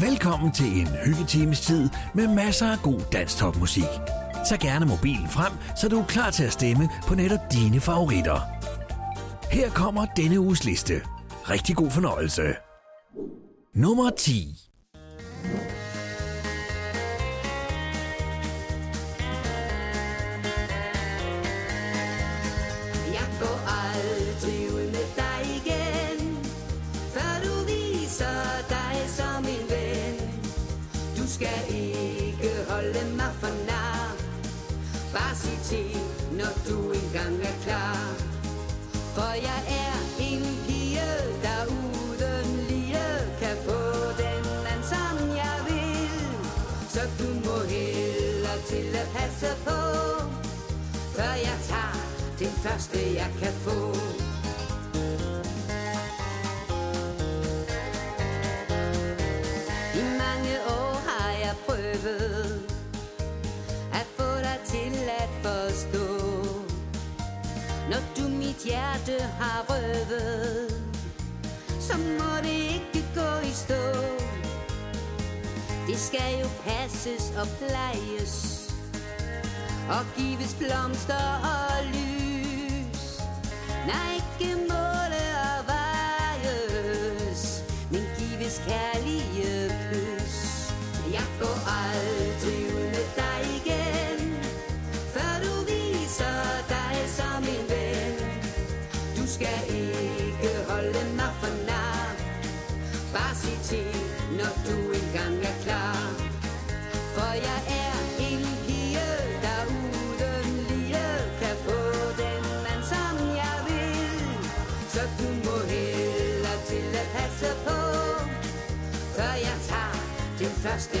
Velkommen til en hyggetimes tid med masser af god dansk topmusik. Tag gerne mobilen frem, så du er klar til at stemme på netop dine favoritter. Her kommer denne uges liste. Rigtig god fornøjelse. Nummer 10. se, når du engang er klar For jeg er en pige, der uden lige kan få den mand, som jeg vil Så du må hellere til at passe på før jeg tager den første, jeg kan få. Mit hjerte har røvet, så må det ikke gå i stå. Det skal jo passes og plejes og gives blomster og lys. Nej, ikke måle og vejes, men gives kærlighed den første,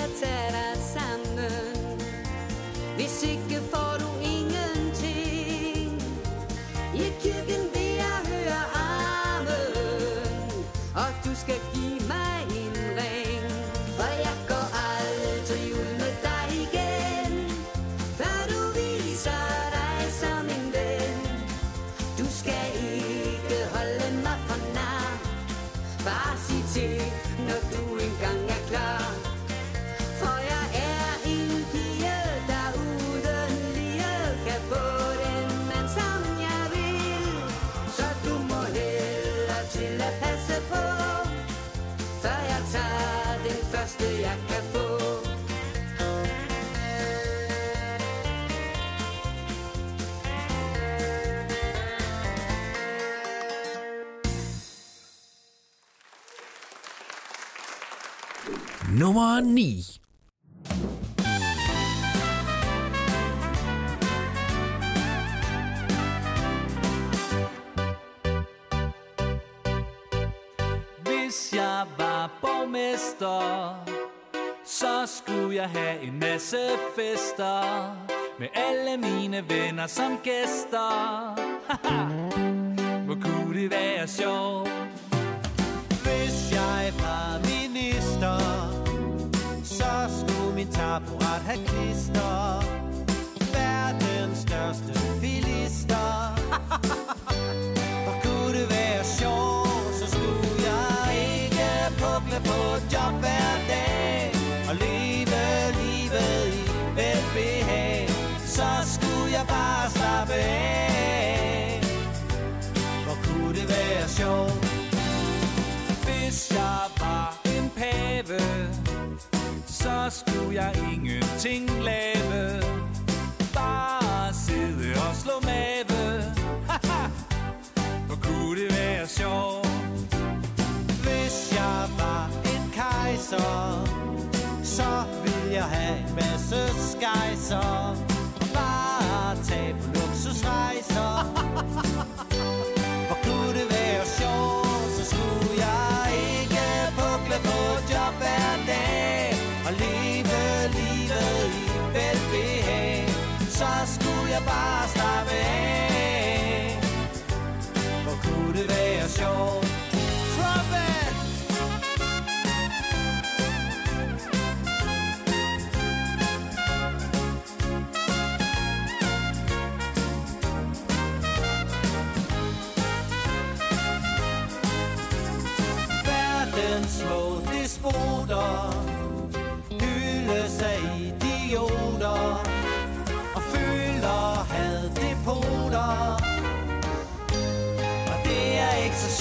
må til sammen Hvis ikke for Nummer 9. Hvis jeg var borgmester, så skulle jeg have en masse fester med alle mine venner som gæster. Hvor kunne det være sjovt? Hvis jeg var minister, så skulle min taburet have klister. Verdens største filister. Hvor kunne det være sjovt, jeg ingenting lave. Bare sidde og slå mave. Haha, Hvor kunne det være sjovt? Hvis jeg var en kejser, så ville jeg have en masse skejser.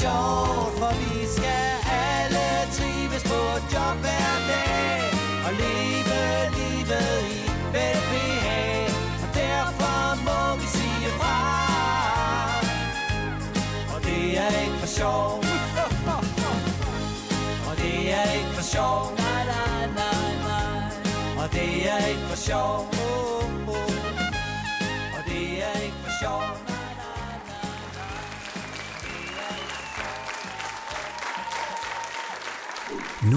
sjovt, for vi skal alle trives på job hver dag og leve livet i velbehag. Og derfor må vi sige fra, og det er ikke for sjovt. Og det er ikke for sjovt, nej, nej, nej, nej. Og det er ikke for sjovt.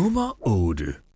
Nummer Ode.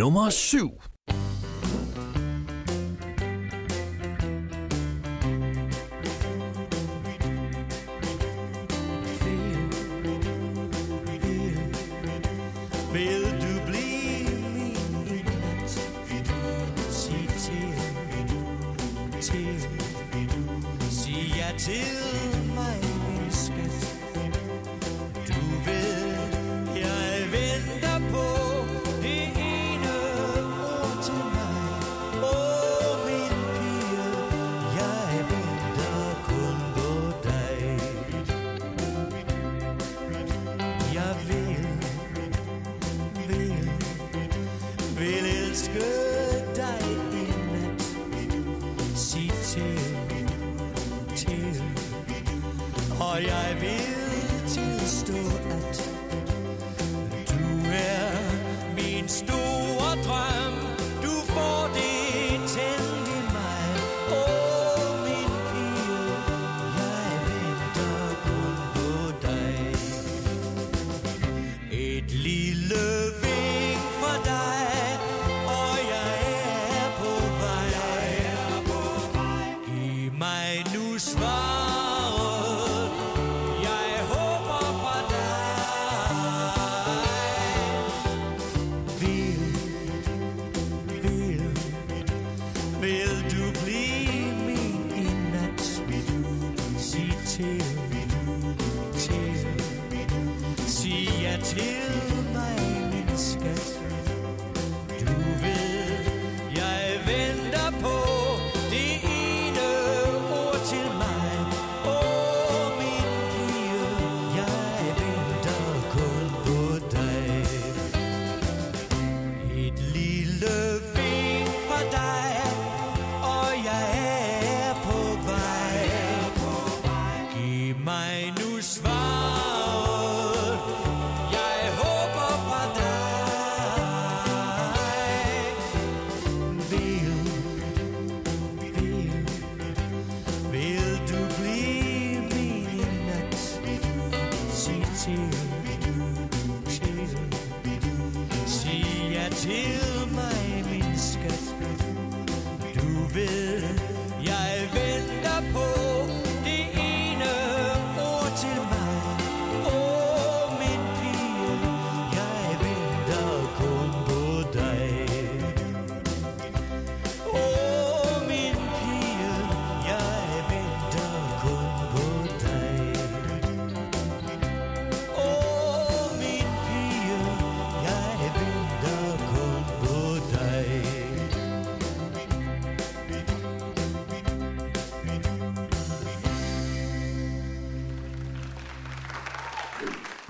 nummer 7.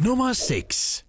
Nummer 6.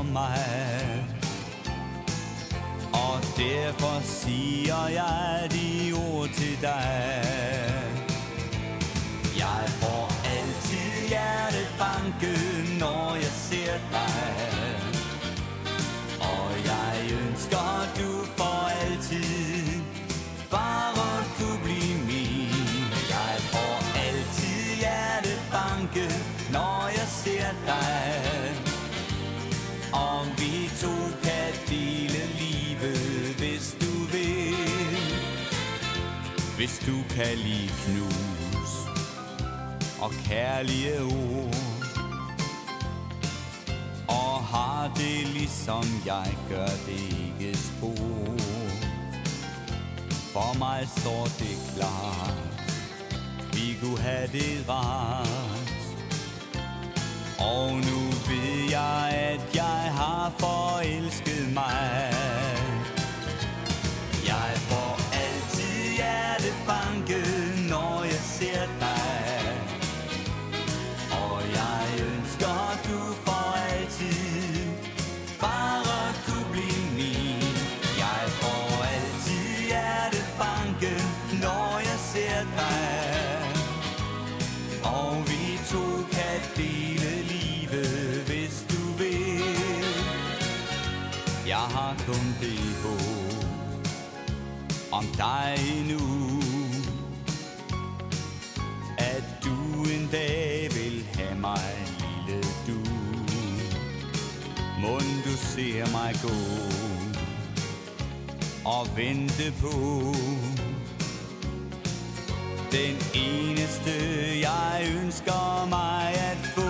for mig. Og derfor siger jeg du kan lide knus og kærlige ord. Og har det ligesom jeg gør det ikke spor. For mig står det klart, vi kunne have det rart. Og nu ved jeg, at jeg har forelsket mig. tanke, når jeg ser dig. Og jeg ønsker, du for altid Bare kunne blive min. Jeg får altid hjertet banke, når jeg ser dig. Og vi to kan dele livet, hvis du vil. Jeg har kun det håb om dig endnu. ser mig gå og vente på den eneste, jeg ønsker mig at få.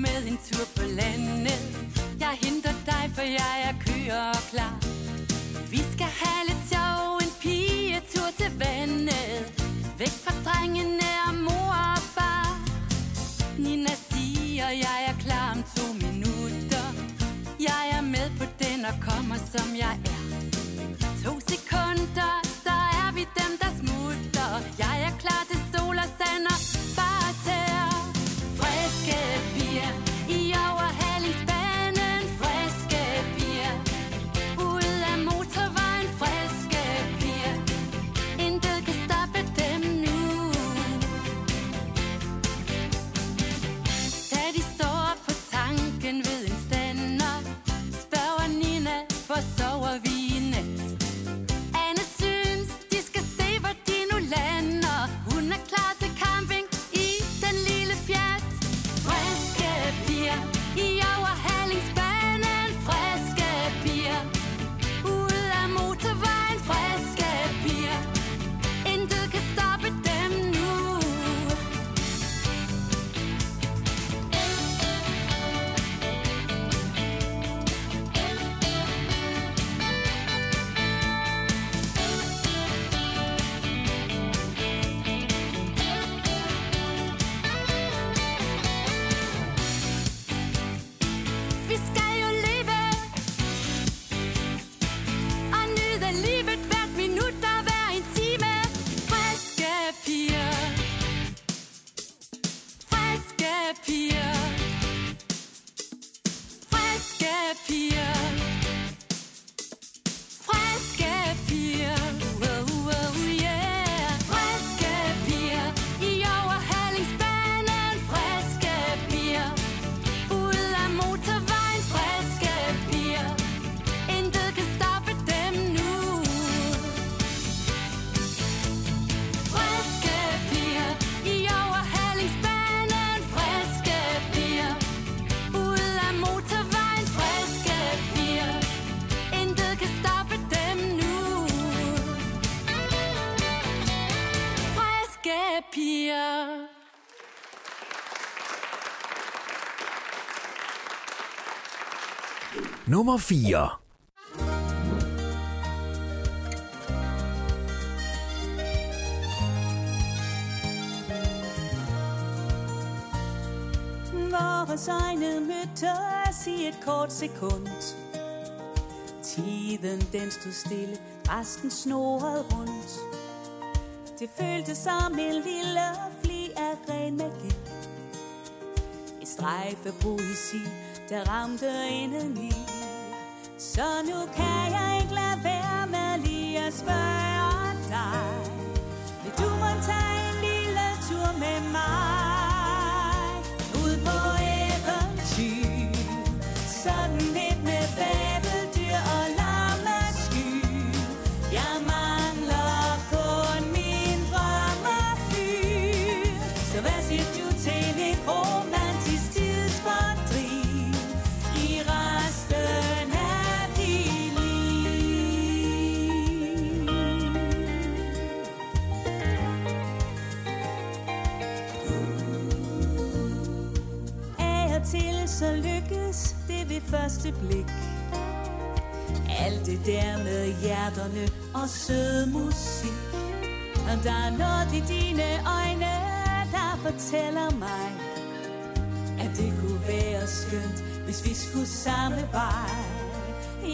Med en tur på landet? Jeg henter dig, for jeg er kører klar. Vi skal have lidt sjov, en pigetur til vandet. Væk fra drengene og mor og far. Nina siger, jeg er klar om to minutter. Jeg er med på den og kommer, som jeg er. Nummer 4. Vores egne mødtes i et kort sekund. Tiden den stod stille, resten snorede rundt. Det føltes som en lille fli af ren magi. Et strejf af poesi, der ramte indeni så nu kan jeg ikke lade være med lige at spørge dig. Vil du må tage en lille tur med mig? Ud på eventyr. Sådan første blik. Alt det der med hjerterne og sød musik. Og der er noget i dine øjne, der fortæller mig At det kunne være skønt, hvis vi skulle samme vej.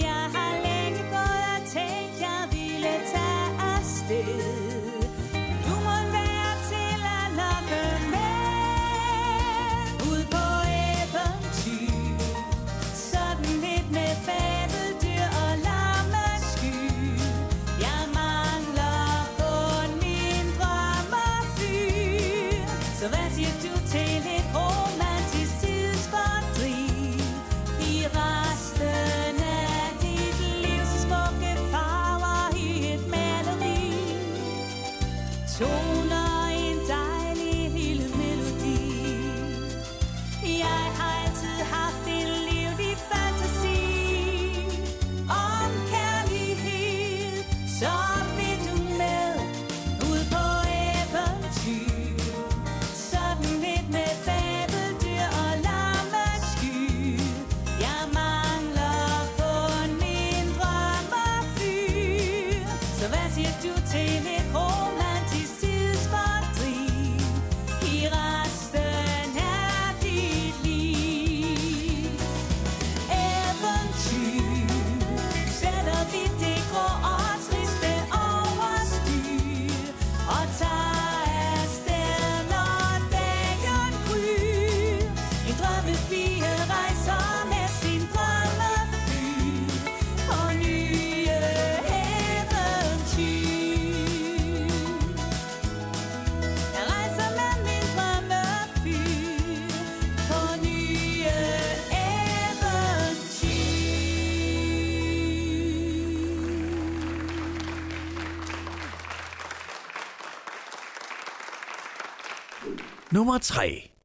Jeg har længe gået og tænkt, jeg ville tage afsted. Nummer 3.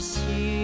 心。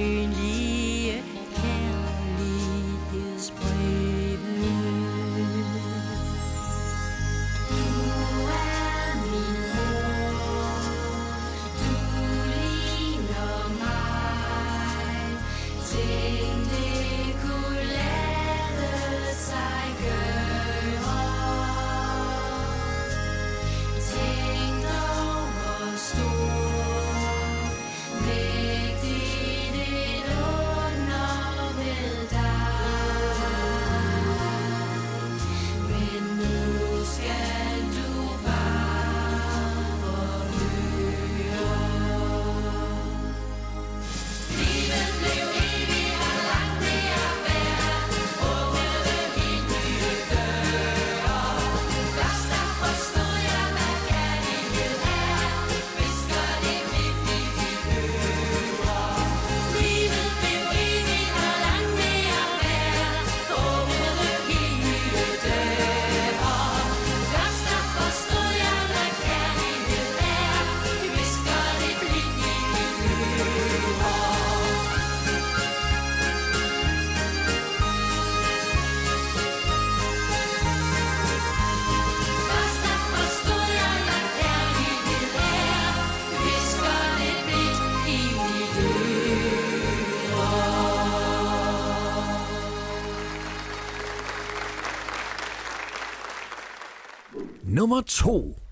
Nummer 2.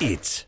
Nummer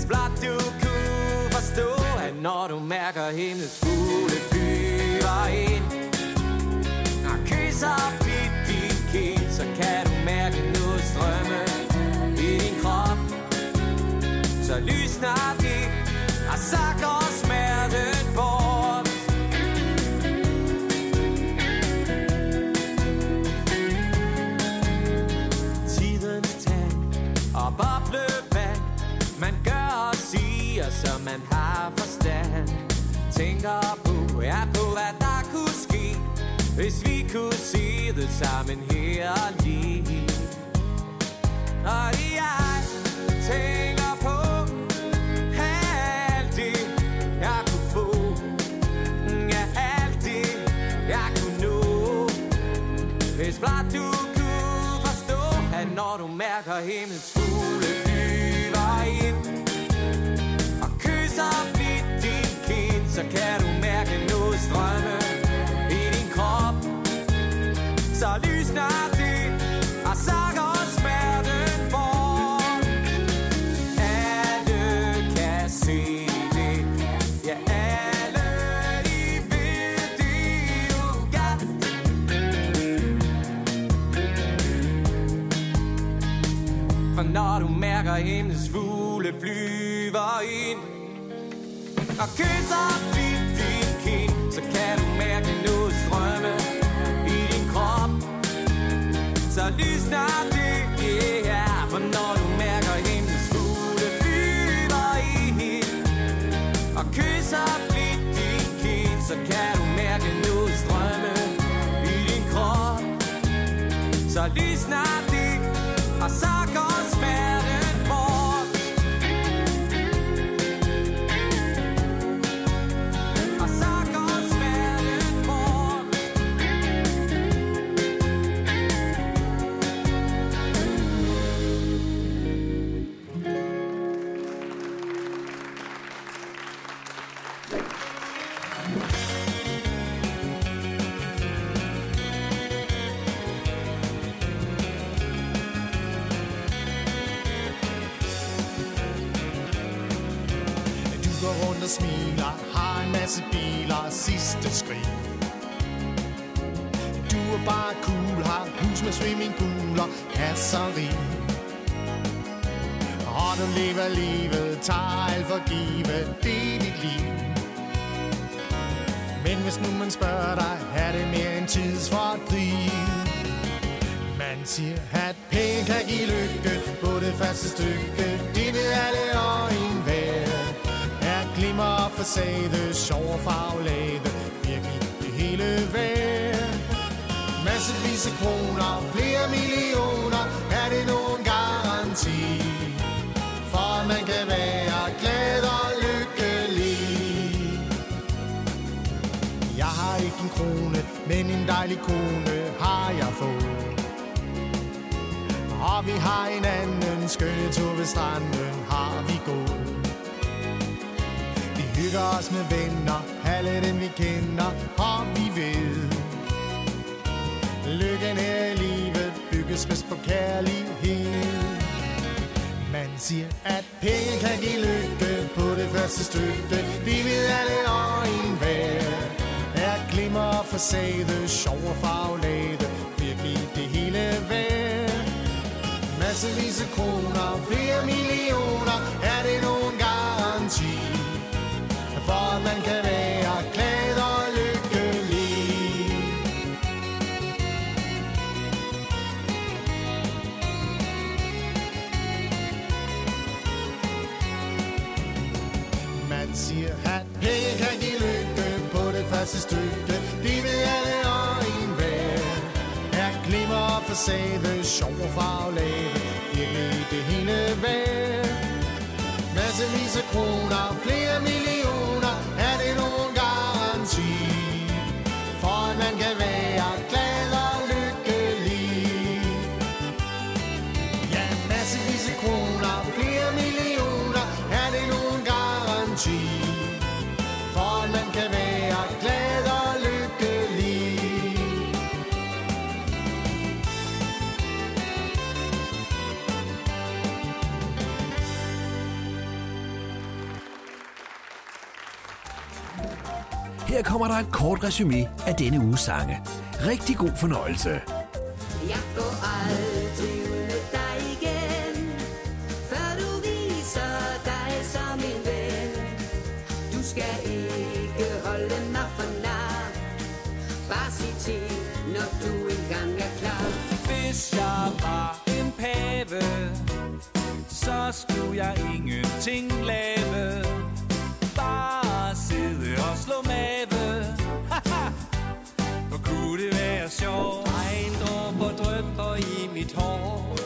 Hvis blot du kunne forstå At når du mærker himlens fugle flyver ind Og kysser blidt din kind Så kan du mærke noget strømme i din krop. Så lysner tænker på, er på, hvad der kunne ske, hvis vi kunne se det sammen her og lige. Og det jeg tænker på, er alt det, jeg kunne få. Ja, alt det, jeg kunne nå. Hvis blot du kunne forstå, at når du mærker himlens så kan du mærke noget strømme i din krop. Så lysner det, og så går smerten bort. Alle kan se det, ja alle de ved det jo godt. For når du mærker himlens fugle flyver ind og kysser blidt din kind Så kan du mærke noget strømme i din krop. Så lysner det, yeah For når du mærker himlens fugle flyver i ind Og kysser blidt din kind Så kan du mærke noget strømme i din krop. Så lysner det, sidste skridt. Du er bare cool, har hus med swimmingpool og rig. Og du lever livet, tager alt for givet, det er dit liv. Men hvis nu man spørger dig, er det mere en tidsfordriv. Man siger, at penge kan give lykke på det første stykke. Det ved alle og enhver. Er glimmer og facade, sjov og farvelade, det hele værd. Massevis af kroner, flere millioner, er det nogen garanti. For at man kan være glad og lykkelig. Jeg har ikke en krone, men en dejlig kone har jeg fået. Og vi har en anden skønne tur ved stranden, har vi gået. Vi hygger os med venner, alle dem vi kender, og vi ved. Lykken her i livet bygges bedst på kærlighed. Man siger, at penge kan give lykke på det første stykke. Vi ved alle og en enhver. Er glimmer og facade, sjov og farvelade, virkelig det hele værd. Massevis af kroner, flere millioner, er Man siger, at penge kan give lykke på det første stykke. Det ved alle og en vær Er glimmer og facade, sjov og farvelade, virkelig det hele værd. Massevis af kroner, flere millioner, Her kommer der et kort resume af denne uges sange. Rigtig god fornøjelse. kunne det være sjovt Regndråber drøber i mit hår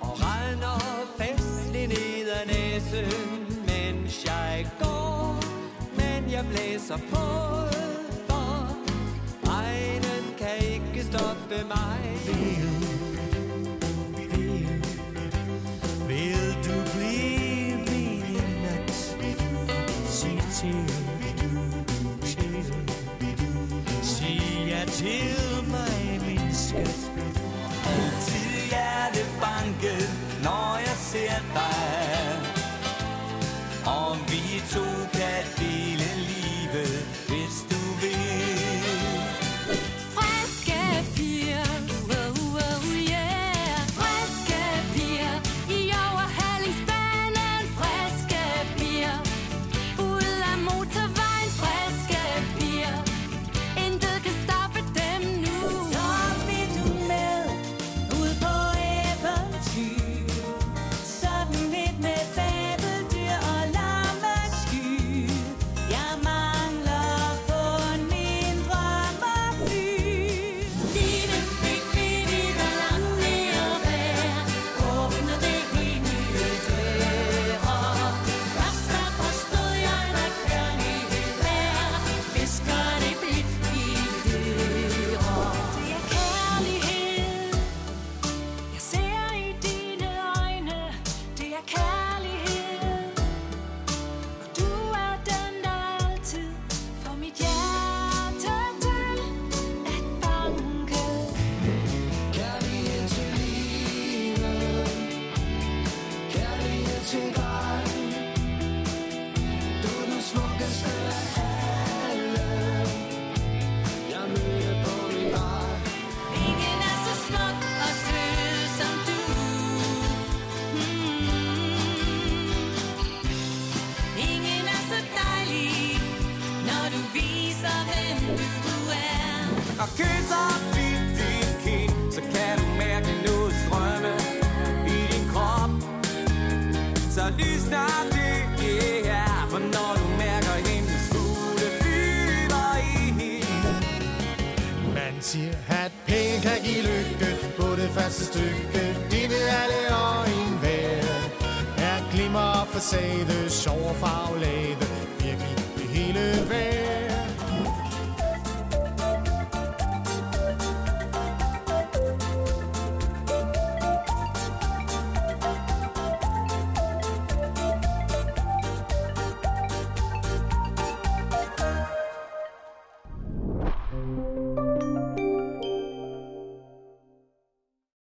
Og regner festlig ned ad næsen Mens jeg går Men jeg blæser på For regnen kan ikke stoppe mig Vil, vil, vil du blive min i nat Sig til till